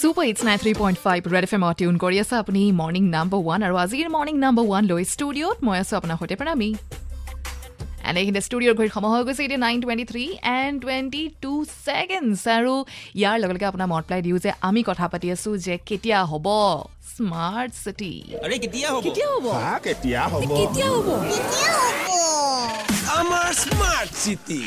Super hits nine three point five red F এমত টিউন কৰি আছে আপুনি মৰ্ণিং নাম্বাৰ ওৱান আৰু আজিৰ মৰ্ণিং নাম্বাৰ ওৱান লৈ ষ্টুডিঅ'ত মই আছোঁ আপোনাৰ সৈতে প্ৰণামী এণ্ড এইখিনি ষ্টুডিঅ'ৰ ঘড়ীত সময় হৈ গৈছে এতিয়া nine twenty three and twenty two seconds আৰু ইয়াৰ লগে লগে আপোনাৰ মনত পেলাই দিওঁ যে আমি কথা পাতি আছোঁ যে কেতিয়া হ'ব স্মাৰ্ট চিটি হ'ব কেতিয়া হ'ব আমাৰ স্মাৰ্ট চিটি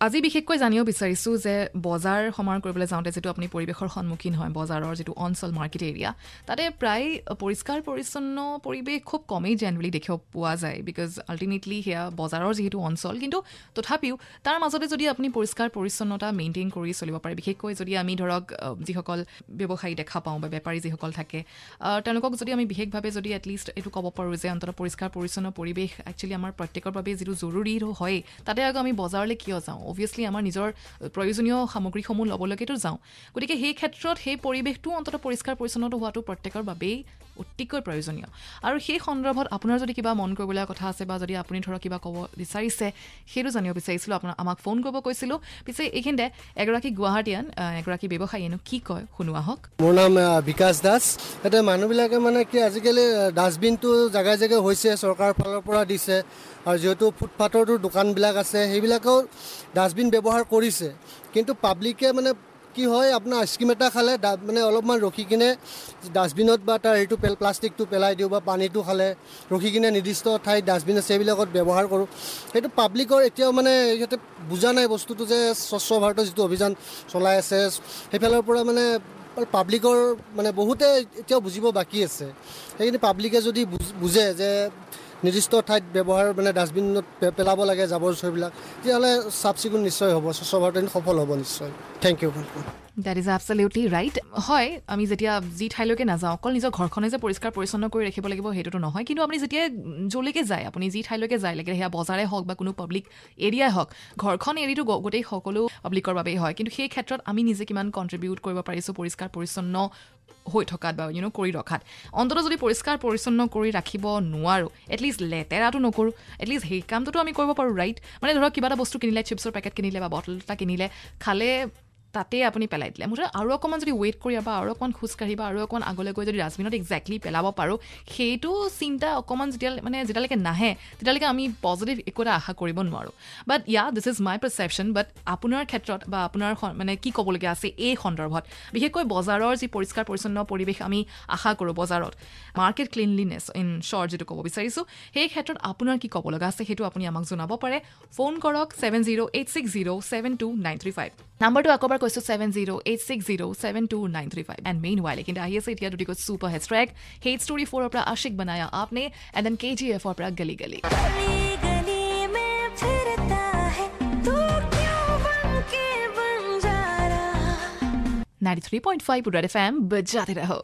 আজি বিশেষকৈ জানিব বিচাৰিছোঁ যে বজাৰ সমাৰ কৰিবলৈ যাওঁতে যিটো আপুনি পৰিৱেশৰ সন্মুখীন হয় বজাৰৰ যিটো অঞ্চল মাৰ্কেট এৰিয়া তাতে প্ৰায় পৰিষ্কাৰ পৰিচ্ছন্ন পৰিৱেশ খুব কমেই জেনেৰেলি দেখিব পোৱা যায় বিকজ আল্টিমেটলি সেয়া বজাৰৰ যিহেতু অঞ্চল কিন্তু তথাপিও তাৰ মাজতে যদি আপুনি পৰিষ্কাৰ পৰিচ্ছন্নতা মেইনটেইন কৰি চলিব পাৰে বিশেষকৈ যদি আমি ধৰক যিসকল ব্যৱসায়ী দেখা পাওঁ বা বেপাৰী যিসকল থাকে তেওঁলোকক যদি আমি বিশেষভাৱে যদি এটলিষ্ট এইটো ক'ব পাৰোঁ যে অন্ততঃ পৰিষ্কাৰ পৰিচ্ছন্ন পৰিৱেশ একচুৱেলি আমাৰ প্ৰত্যেকৰ বাবে যিটো জৰুৰী হয় তাতে আকৌ আমি বজাৰলৈ কিয় যাওঁ? অভিয়াছলি আমাৰ নিজৰ প্ৰয়োজনীয় সামগ্ৰীসমূহ ল'বলৈকেতো যাওঁ। গতিকে সেই ক্ষেত্ৰত সেই পৰিৱেশটো অন্ততঃ পৰিষ্কাৰ পৰিচ্ছন্নতা হোৱাটো প্ৰত্যেকৰ বাবেই অতিকৈ প্ৰয়োজনীয়। আৰু সেই সন্দৰ্ভত আপোনাৰ যদি কিবা মন কৰিবলগীয়া কথা আছে বা যদি আপুনি ধৰক কিবা ক'ব বিচাৰিছে সেইটো জানিব বিচাৰিছিলোঁ। আপোনাৰ আমাক ফোন কৰিব কৈছিলোঁ। পিছে এইখিনিতে এগৰাকী গুৱাহাটীয়ান এগৰাকী ব্যৱসায়ীয়েনো কি কয়? শুনো আহক মোৰ নাম বিকাশ দাস। এতিয়া মানুহবিলাকে মানে কি আজিকালি ডাষ্টবিনটো জেগাই জেগাই হৈছে চৰকাৰৰ ফালৰ পৰা দিছে। আৰু যিহেতু ফুটপাথৰতো দোকানবিলাক আছে সেইবিলাকেও ডাষ্টবিন ব্যৱহাৰ কৰিছে। কিন্তু পাব্লিকে মানে কি হয় আপোনাৰ আইচক্ৰীম এটা খালে মানে অলপমান ৰখি কিনে ডাষ্টবিনত বা তাৰ পেল প্লাষ্টিকটো পেলাই দিওঁ বা পানীটো খালে ৰখি কিনে নিৰ্দিষ্ট ঠাইত ডাষ্টবিন আছে সেইবিলাকত ব্যৱহাৰ কৰোঁ। সেইটো পাব্লিকৰ এতিয়াও মানে সিহঁতে বুজা নাই বস্তুটো যে স্বচ্ছ ভাৰতৰ যিটো অভিযান চলাই আছে। সেইফালৰ পৰা মানে পাব্লিকৰ মানে বহুতে এতিয়াও বুজিব বাকী আছে। সেইখিনি পাব্লিকে যদি বুজ- যে নিৰ্দিষ্ট ঠাইত ব্যৱহাৰ মানে ডাষ্টবিনত পেলাব লাগে জাবৰ জোঁথৰবিলাক তেতিয়াহ'লে চাফ চিকুণ নিশ্চয় হ'ব স্বচ্ছ ভাৰত সফল হ'ব নিশ্চয়। Thank you that is absolutely right হয় আমি যেতিয়া যি ঠাইলৈকে নাযাওঁ অকল নিজৰ ঘৰখনে যে পৰিষ্কাৰ পৰিচ্ছন্ন কৰি ৰাখিব লাগিব সেইটোতো নহয় কিন্তু আপুনি যেতিয়া য'লৈকে যায় আপুনি যি ঠাইলৈকে যায় লাগে সেয়া বজাৰে হওক বা কোনো পাব্লিক এৰিয়াই হওক ঘৰখন এৰিটো গোটেই সকলো পাব্লিকৰ বাবেই হয় কিন্তু সেই ক্ষেত্ৰত আমি নিজে কিমান কণ্ট্ৰিবিউট কৰিব পাৰিছোঁ পৰিষ্কাৰ পৰিচ্ছন্ন হৈ থকাত বা ইউনো কৰি ৰখাত। অন্ততঃ যদি পৰিষ্কাৰ পৰিচ্ছন্ন কৰি ৰাখিব নোৱাৰোঁ এটলিষ্ট লেতেৰাটো নকৰোঁ এটলিষ্ট সেই কামটোতো আমি কৰিব পাৰোঁ ৰাইট মানে ধৰক কিবা এটা বস্তু কিনিলে চিপছৰ পেকেট কিনিলে বা বটল এটা কিনিলে খালে তাতে আপুনি পেলাই দিলে। মুঠতে আৰু অকণমান যদি ৱেইট কৰি বা আৰু অকণমান খোজকাঢ়ি আৰু অকণমান আগলৈ গৈ যদি ডাষ্টবিনত একজেক্টলি পেলাব পাৰোঁ সেইটো চিন্তা অকণমান যেতিয়া মানে যেতিয়ালৈকে নাহে তেতিয়ালৈকে আমি পজিটিভ একো এটা আশা কৰিব নোৱাৰোঁ। But yeah this is my পাৰচেপশ্যন বাট আপোনাৰ ক্ষেত্ৰত বা আপোনাৰ মানে কি ক'বলগীয়া আছে এই সন্দৰ্ভত। বিশেষকৈ বজাৰৰ যি পৰিষ্কাৰ পৰিচ্ছন্ন পৰিৱেশ আমি আশা কৰোঁ বজাৰত। মাৰ্কেট ক্লিনলিনেছ ইন শ্বৰ্ট যিটো ক'ব বিচাৰিছোঁ সেই ক্ষেত্ৰত আপোনাৰ কি ক'ব লগা আছে সেইটো আপুনি আমাক জনাব পাৰে। ফোন কৰক seven zero' eight six zero' seven two nine three five Number two, October goes to 7086072935. And meanwhile, लेकिन आइए से टिया टूटी को super hit track hate story 4 अपना आशिक बनाया आपने एंड देन केजीएफ अपना गली गली गली गली. में फिरता है तू क्यों बन के बन जा रहा 93.5 रेड एफएम बजाते रहो.